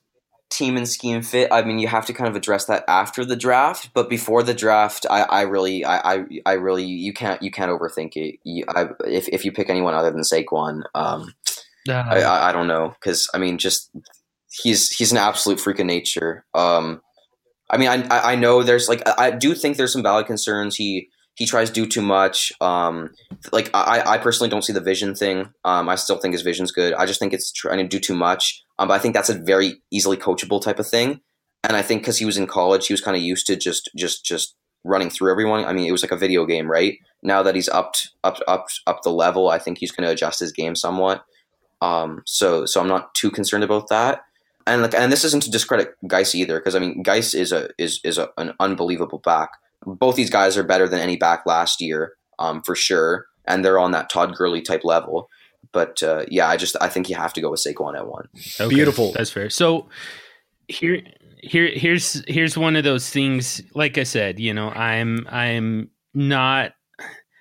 team and scheme fit, I mean, you have to kind of address that after the draft. But before the draft, I, I really, I, I, I, really, you can't, you can't overthink it. You, I, if if you pick anyone other than Saquon, um, uh, I, I, don't know, because I mean, just he's he's an absolute freak of nature. Um, I mean, I I know there's like I do think there's some valid concerns. He he tries to do too much. Um, like I, I personally don't see the vision thing. Um, I still think his vision's good. I just think it's trying to do too much. Um, but I think that's a very easily coachable type of thing. And I think because he was in college, he was kind of used to just just just running through everyone. I mean, it was like a video game, right? Now that he's upped up up up the level, I think he's going to adjust his game somewhat. Um, so so I'm not too concerned about that. And like, and this isn't to discredit Guice either, because I mean, Guice is a is is a, an unbelievable back both these guys are better than any back last year, um, for sure, and they're on that Todd Gurley type level. But uh, yeah, I just I think you have to go with Saquon at one. Okay, Beautiful, that's fair. So here here here's here's one of those things. Like I said, you know, I'm I'm not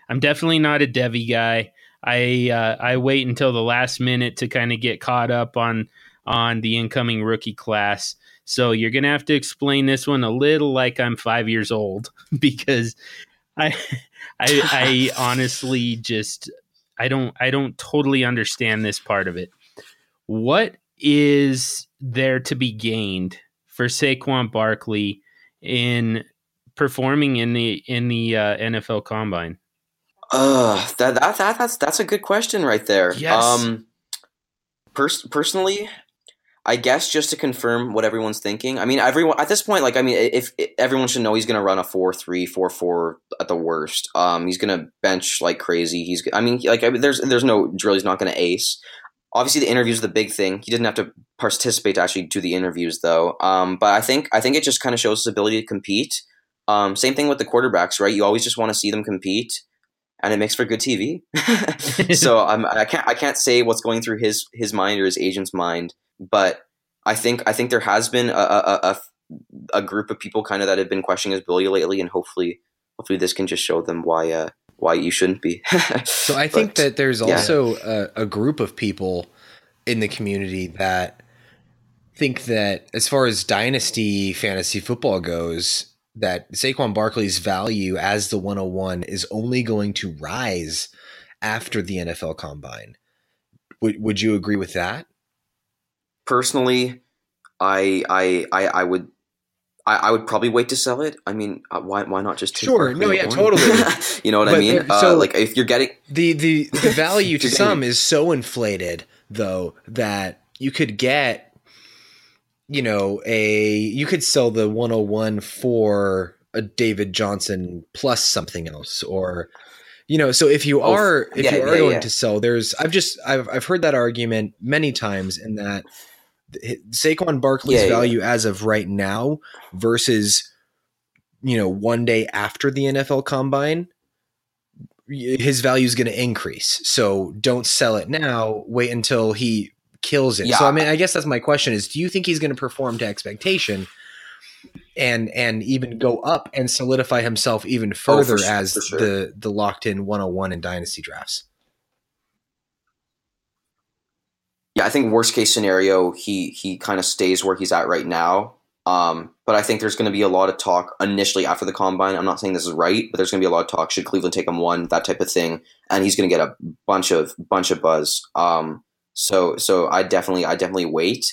I'm definitely not a Devy guy. I uh, I wait until the last minute to kind of get caught up on on the incoming rookie class. So you're gonna have to explain this one a little like I'm five years old because I I, I honestly just I don't I don't totally understand this part of it. What is there to be gained for Saquon Barkley in performing in the in the uh, NFL Combine? Uh, that, that that that's that's a good question right there. Yes. Um, pers- personally, I guess just to confirm what everyone's thinking. I mean, everyone at this point, like, I mean, if, if everyone should know he's going to run a 4-3, 4-4 at the worst. Um, he's going to bench like crazy. He's, I mean, like, I mean, there's there's no drill. He's not going to ace. Obviously, the interviews the big thing. He didn't have to participate to actually do the interviews, though. Um, but I think I think it just kind of shows his ability to compete. Um, same thing with the quarterbacks, right? You always just want to see them compete. and it makes for good TV. so I'm, I can't I can't say what's going through his his mind or his agent's mind, but I think I think there has been a a, a, a group of people kind of that have been questioning his ability lately, and hopefully hopefully this can just show them why uh, why you shouldn't be. so I think but, that there's also yeah. a, a group of people in the community that think that as far as dynasty fantasy football goes, that Saquon Barkley's value as the 101 is only going to rise after the NFL Combine. Would would you agree with that? Personally, I I I, I would I, I, would probably wait to sell it. I mean, uh, why why not just sure? No, yeah, totally. you know what but I mean? so, uh, like if you're getting the the the value to some is so inflated though that you could get you know, a you could sell the 101 for a David Johnson plus something else or you know, so if you oh, are if yeah, you are yeah, going yeah. to sell, there's I've just I've I've heard that argument many times in that Saquon Barkley's value as of right now versus you know, one day after the NFL combine his value is going to increase. So don't sell it now. Wait until he kills it. Yeah. So I mean, I guess that's my question: is do you think he's going to perform to expectation, and and even go up and solidify himself even oh, further oh, as sure. the the locked in 101 in dynasty drafts? Yeah, I think worst case scenario, he he kind of stays where he's at right now. Um, but I think there's going to be a lot of talk initially after the combine. I'm not saying this is right, but there's going to be a lot of talk. Should Cleveland take him one? That type of thing, and he's going to get a bunch of bunch of buzz. Um, so so I definitely I definitely wait.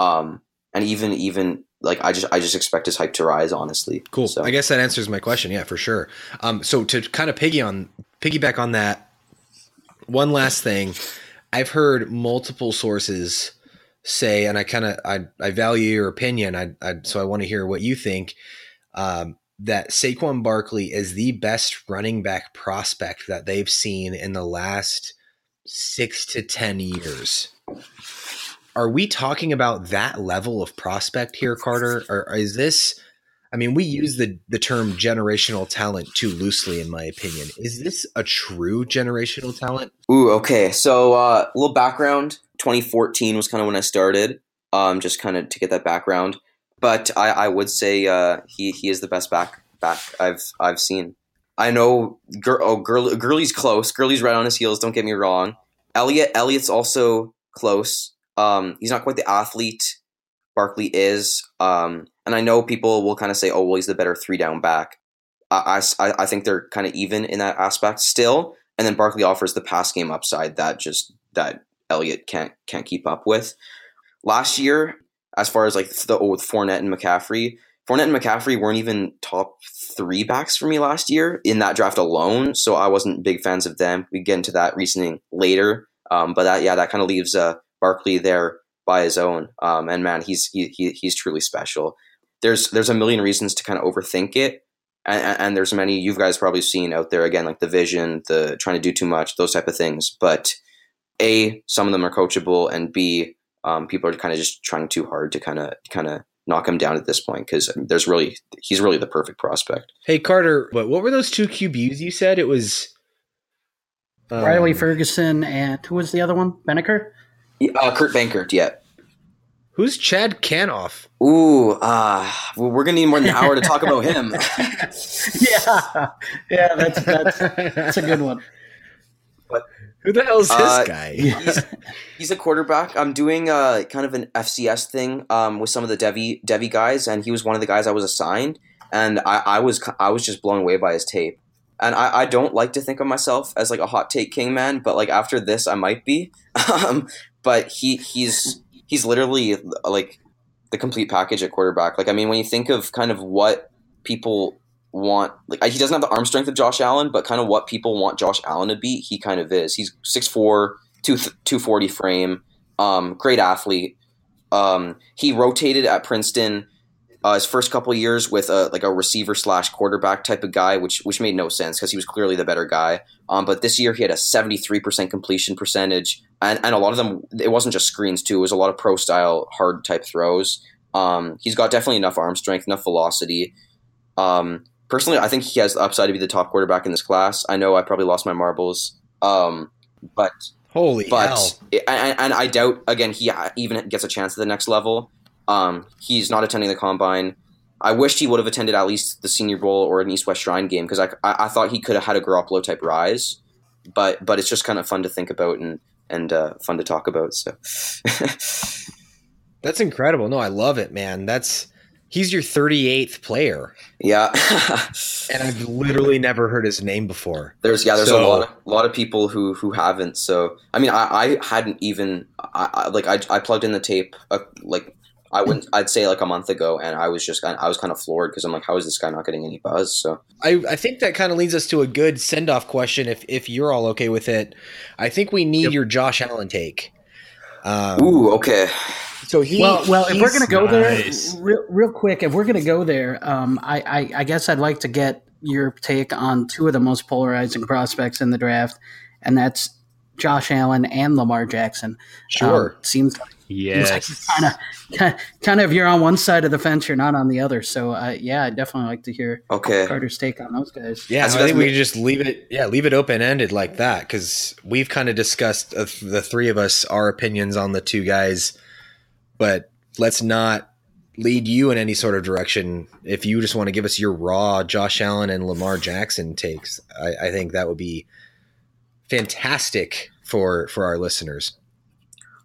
Um, and even even like I just I just expect his hype to rise. Honestly, cool. So. I guess that answers my question. Yeah, for sure. Um, so to kind of piggy on piggyback on that, one last thing, I've heard multiple sources say, and I kind of I I value your opinion. I, I so I want to hear what you think. Um, that Saquon Barkley is the best running back prospect that they've seen in the last six to 10 years. Are we talking about that level of prospect here, Carter? Or is this, I mean, we use the, the term generational talent too loosely, in my opinion. Is this a true generational talent? Ooh, okay. So, uh, a little background 2014 was kind of when I started, um, just kind of to get that background. But I, I would say uh, he, he is the best back back I've I've seen. I know, Gur- oh, Gur- Gurley's close. Gurley's right on his heels. Don't get me wrong. Elliott Elliott's also close. Um, he's not quite the athlete Barkley is. Um, and I know people will kind of say, "Oh, well, he's the better three down back." I, I, I think they're kind of even in that aspect still. And then Barkley offers the pass game upside that just that Elliott can't can't keep up with. Last year, as far as like the with Fournette and McCaffrey, Fournette and McCaffrey weren't even top three backs for me last year in that draft alone, so I wasn't big fans of them. We get into that reasoning later, um, but that yeah, that kind of leaves uh, Barkley there by his own. Um, and man, he's he, he, he's truly special. There's there's a million reasons to kind of overthink it, and, and there's many you guys probably seen out there again, like the vision, the trying to do too much, those type of things. But a some of them are coachable, and b um, people are kind of just trying too hard to kind of kind of knock him down at this point because there's really he's really the perfect prospect. Hey Carter, what what were those two QBs you said? It was um, Riley Ferguson and who was the other one? Beneker? Uh, Kurt Benkert yeah. Who's Chad Kanoff? Ooh, uh, well, we're gonna need more than an hour to talk about him. yeah, yeah, that's that's that's a good one. But Who the hell is this uh, guy? he's, he's, a quarterback. I'm doing uh, kind of an FCS thing um, with some of the Devy Devy guys, and he was one of the guys I was assigned, and I, I was I was just blown away by his tape. And I, I don't like to think of myself as like a hot take king man, but like after this, I might be. um, but he he's he's literally like the complete package at quarterback. Like I mean, when you think of kind of what people want like he doesn't have the arm strength of Josh Allen, but kind of what people want Josh Allen to be, he kind of is. He's 6'4", 240 frame, um, great athlete. Um, he rotated at Princeton uh, his first couple years with a like a receiver slash quarterback type of guy, which which made no sense because he was clearly the better guy. Um, but this year he had a seventy three percent completion percentage, and and a lot of them it wasn't just screens too; it was a lot of pro style hard type throws. Um, he's got definitely enough arm strength, enough velocity. Um, personally, I think he has the upside to be the top quarterback in this class. I know I probably lost my marbles, um, but Holy but hell! and, and I doubt again he even gets a chance at the next level. Um, he's not attending the combine. I wished he would have attended at least the Senior Bowl or an East West Shrine game because I, I, I thought he could have had a Garoppolo type rise, but but it's just kind of fun to think about and and uh, fun to talk about. So That's incredible. No, I love it, man. That's he's your 38th player, yeah, and I've literally never heard his name before. there's yeah there's So- a lot of lot of people who who haven't. So I mean I, I hadn't even I, I like I, I plugged in the tape uh, like. I wouldn't. I'd say like a month ago, and I was just. I was kind of floored because I'm like, how is this guy not getting any buzz? So I, I think that kind of leads us to a good send off question. If if you're all okay with it, I think we need Yep. your Josh Allen take. Um, ooh, okay. so he well, well, if we're going to go Nice. there, real, real quick, if we're going to go there, um, I, I, I guess I'd like to get your take on two of the most polarizing prospects in the draft, and that's Josh Allen and Lamar Jackson. sure. Um, seems like Yes. kind of, kind of, you're on one side of the fence, you're not on the other. So, uh, yeah, I'd definitely like to hear Okay. Carter's take on those guys. Yeah, so I think we ma- could just leave it. Yeah, leave it open ended like that because we've kind of discussed uh, the three of us our opinions on the two guys, but let's not lead you in any sort of direction. If you just want to give us your raw Josh Allen and Lamar Jackson takes, I, I think that would be fantastic for for our listeners.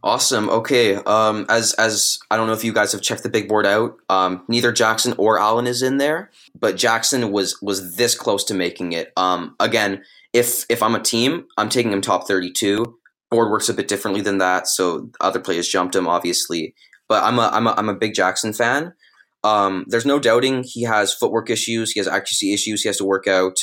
Awesome. Okay. Um, as as I don't know if you guys have checked the big board out. Um, neither Jackson or Allen is in there, but Jackson was was this close to making it. Um, again, if if I'm a team, I'm taking him top 32. Board works a bit differently than that, so other players jumped him, obviously. But I'm a I'm a I'm a big Jackson fan. Um, there's no doubting he has footwork issues, he has accuracy issues, he has to work out.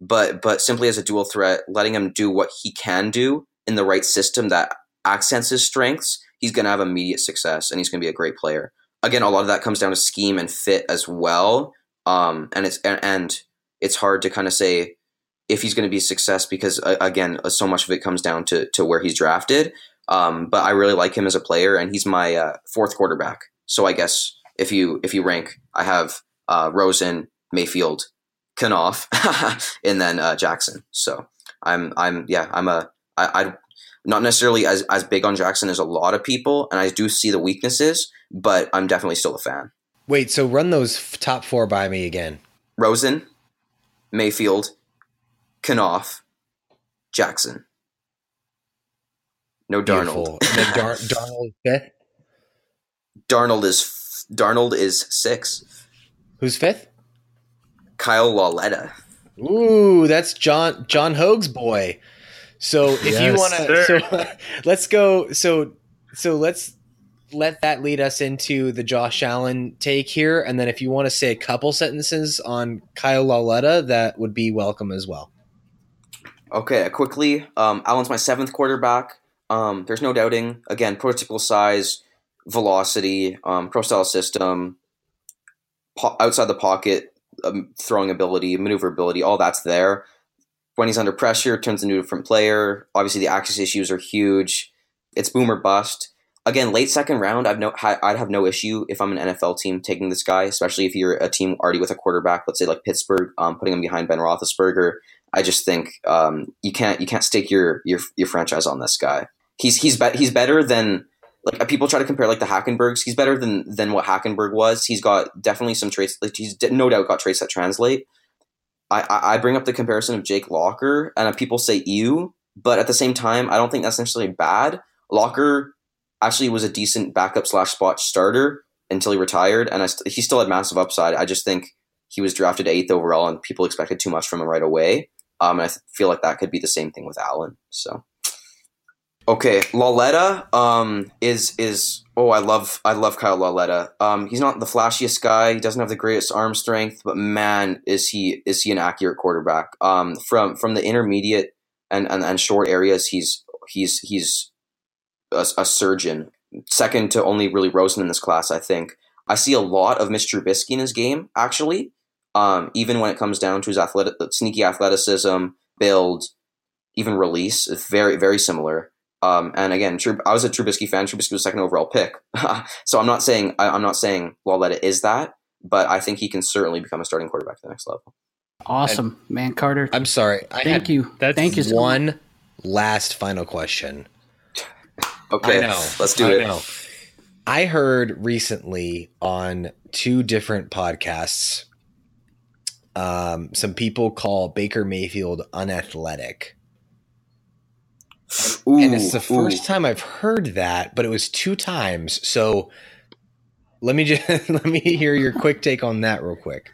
But but simply as a dual threat, letting him do what he can do in the right system that accents his strengths, he's going to have immediate success and he's going to be a great player. Again, a lot of that comes down to scheme and fit as well. Um, and it's and, and it's hard to kind of say if he's going to be a success because uh, again, so much of it comes down to to where he's drafted. Um, but I really like him as a player, and he's my uh, fourth quarterback. So I guess if you if you rank, I have uh, Rosen, Mayfield, Kanoff, and then uh, Jackson. So I'm I'm yeah I'm a I, I not necessarily as as big on Jackson as a lot of people, and I do see the weaknesses, but I'm definitely still a fan. Wait, so run those f- top four by me again. Rosen, Mayfield, Kanoff, Jackson. No Darnold. Beautiful. And then Dar- Darnold fifth. Darnold is f- Darnold is six. Who's fifth? Kyle Lauletta. Ooh, that's John John Hoag's boy. So if you want to, so let's go. So so let's let that lead us into the Josh Allen take here, and then if you want to say a couple sentences on Kyle Lauletta, that would be welcome as well. Okay, quickly. Um, Allen's my seventh quarterback. Um, there's no doubting. Again, prototypical size, velocity, um, pro style system, po- outside the pocket, um, throwing ability, maneuverability, all that's there. When he's under pressure, turns into a different player. Obviously, the access issues are huge. It's boom or bust. Again, late second round, I've no, I'd have no issue if I'm an NFL team taking this guy, especially if you're a team already with a quarterback, let's say like Pittsburgh, um, putting him behind Ben Roethlisberger. I just think um, you can't you can't stake your your your franchise on this guy. He's he's be- he's better than like uh, people try to compare like the Hackenbergs. He's better than than what Hackenberg was. He's got definitely some traits. Like he's no doubt got traits that translate. I, I bring up the comparison of Jake Locker, and uh, people say you, but at the same time, I don't think that's necessarily bad. Locker actually was a decent backup slash spot starter until he retired, and st- he still had massive upside. I just think he was drafted eighth overall, and people expected too much from him right away. Um, and I feel like that could be the same thing with Allen. So, okay, Lauletta um, is is oh I love I love Kyle Lauletta. Um, he's not the flashiest guy. He doesn't have the greatest arm strength, but man, is he is he an accurate quarterback? Um, from from the intermediate and, and, and short areas, he's he's he's a, a surgeon. Second to only really Rosen in this class, I think. I see a lot of Mr. Trubisky in his game, actually. Um, even when it comes down to his athletic, sneaky athleticism, build, even release, very, very similar. Um, and again, Trub- I was a Trubisky fan. Trubisky was second overall pick, so I'm not saying I, I'm not saying Lauletta is that, but I think he can certainly become a starting quarterback at the next level. Awesome, man, Carter. I'm sorry. I Thank had you. That's Thank you. So much. one last final question. Okay, I know. let's do I it. know. I heard recently on two different podcasts, um, some people call Baker Mayfield unathletic. Ooh, and it's the ooh. first time I've heard that, but it was two times. So let me just let me hear your quick take on that real quick.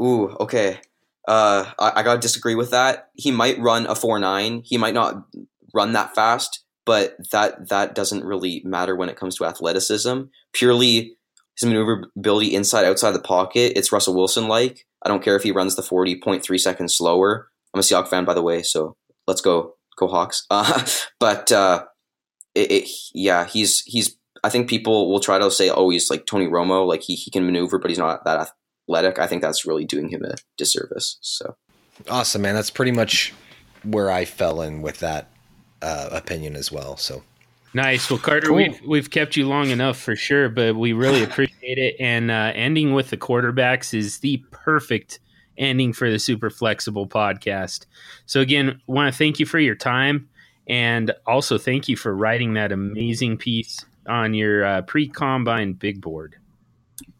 Ooh, okay. Uh, I, I gotta disagree with that. He might run a four nine. He might not run that fast, but that that doesn't really matter when it comes to athleticism. Purely his maneuverability inside outside the pocket. It's Russell Wilson like. I don't care if he runs the forty point three seconds slower. I'm a Seahawks fan, by the way, so let's go go Hawks. Uh, but uh, it, it, yeah, he's he's. I think people will try to say, oh, he's like Tony Romo, like he, he can maneuver, but he's not that athletic. I think that's really doing him a disservice. So Awesome, man. That's pretty much where I fell in with that uh, opinion as well. So Nice. Well, Carter, Cool. we've we've kept you long enough for sure, but we really appreciate it. And uh, ending with the quarterbacks is the perfect ending for the Super Flexible podcast. So again, want to thank you for your time, and also thank you for writing that amazing piece on your uh, pre-combine big board.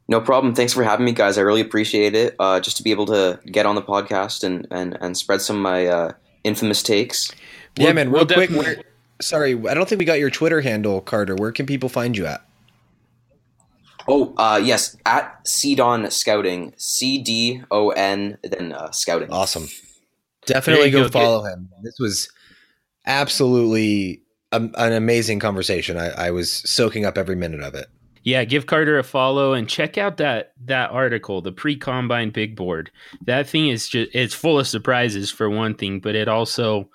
no problem. Thanks for having me, guys. I really appreciate it. Uh, just to be able to get on the podcast and and and spread some of my uh, infamous takes. yeah, We'll- man. we'll Real quick, definitely- where, sorry, I don't think we got your Twitter handle, Carter. Where can people find you at? Oh, uh, yes, at CDON Scouting, C D O N, then uh, Scouting. Awesome. Definitely go, go. follow him. This was absolutely a, an amazing conversation. I, I was soaking up every minute of it. Yeah, give Carter a follow and check out that that article, the pre-combine big board. That thing is just it's full of surprises for one thing, but it also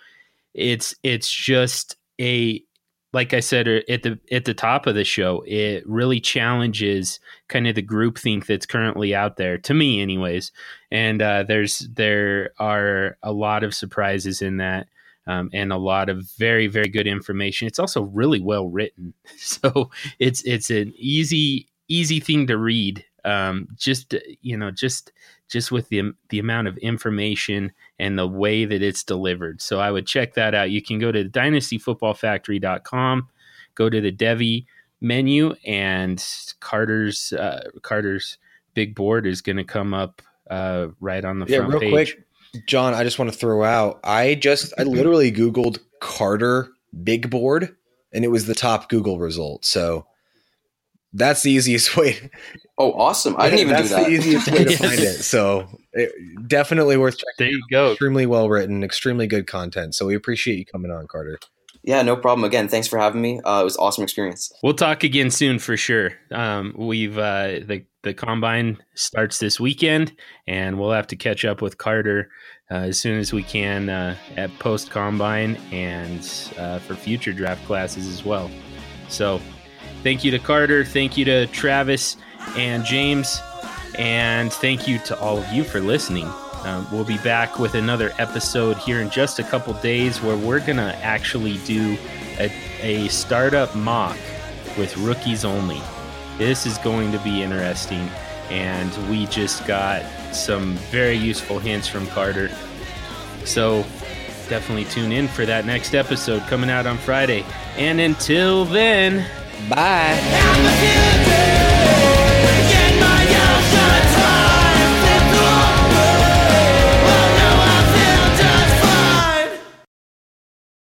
it's it's just a like I said uh, at the at the top of the show, it really challenges kind of the groupthink that's currently out there to me, anyways. And uh, there's there are a lot of surprises in that, um, and a lot of very very good information. It's also really well written, so it's it's an easy easy thing to read. Um, just you know, just just with the the amount of information and the way that it's delivered. So I would check that out. You can go to dynastyfootballfactory.com, go to the Devy menu, and Carter's uh, Carter's big board is going to come up uh, right on the Yeah, front real page. quick, John, I just want to throw out. I just I literally Googled Carter big board, and it was the top Google result. So that's the easiest way. Oh, awesome! I didn't even that's do that. That's the easiest way to Yes. find it. So it, definitely worth checking. There you go. Extremely well written, extremely good content. So we appreciate you coming on, Carter. yeah, no problem. Again, thanks for having me. Uh, it was an awesome experience. We'll talk again soon for sure. Um, we've uh, the the combine starts this weekend, and we'll have to catch up with Carter uh, as soon as we can uh, at post combine and uh, for future draft classes as well. So, thank you to Carter, thank you to Travis and James, and thank you to all of you for listening. Um, we'll be back with another episode here in just a couple days where we're gonna actually do a, a startup mock with rookies only. This is going to be interesting, and we just got some very useful hints from Carter. So definitely tune in for that next episode coming out on Friday. And until then, Bye.